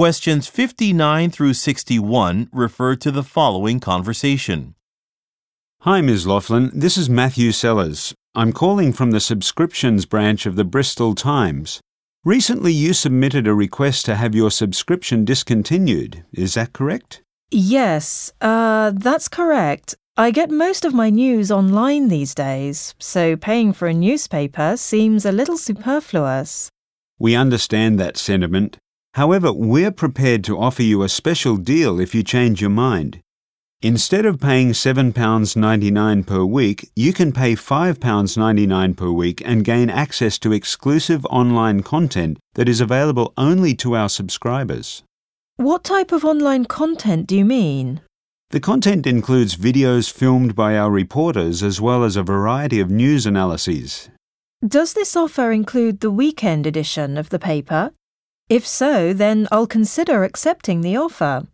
Questions 59 through 61 refer to the following conversation. Hi, Ms. Laughlin. This is Matthew Sellers. I'm calling from the subscriptions branch of the Bristol Times. Recently, you submitted a request to have your subscription discontinued. Is that correct? Yes, uh, that's correct. I get most of my news online these days, so paying for a newspaper seems a little superfluous. We understand that sentiment. However, we're prepared to offer you a special deal if you change your mind. Instead of paying £7.99 per week, you can pay £5.99 per week and gain access to exclusive online content that is available only to our subscribers. What type of online content do you mean? The content includes videos filmed by our reporters as well as a variety of news analyses. Does this offer include the weekend edition of the paper? If so, then I'll consider accepting the offer.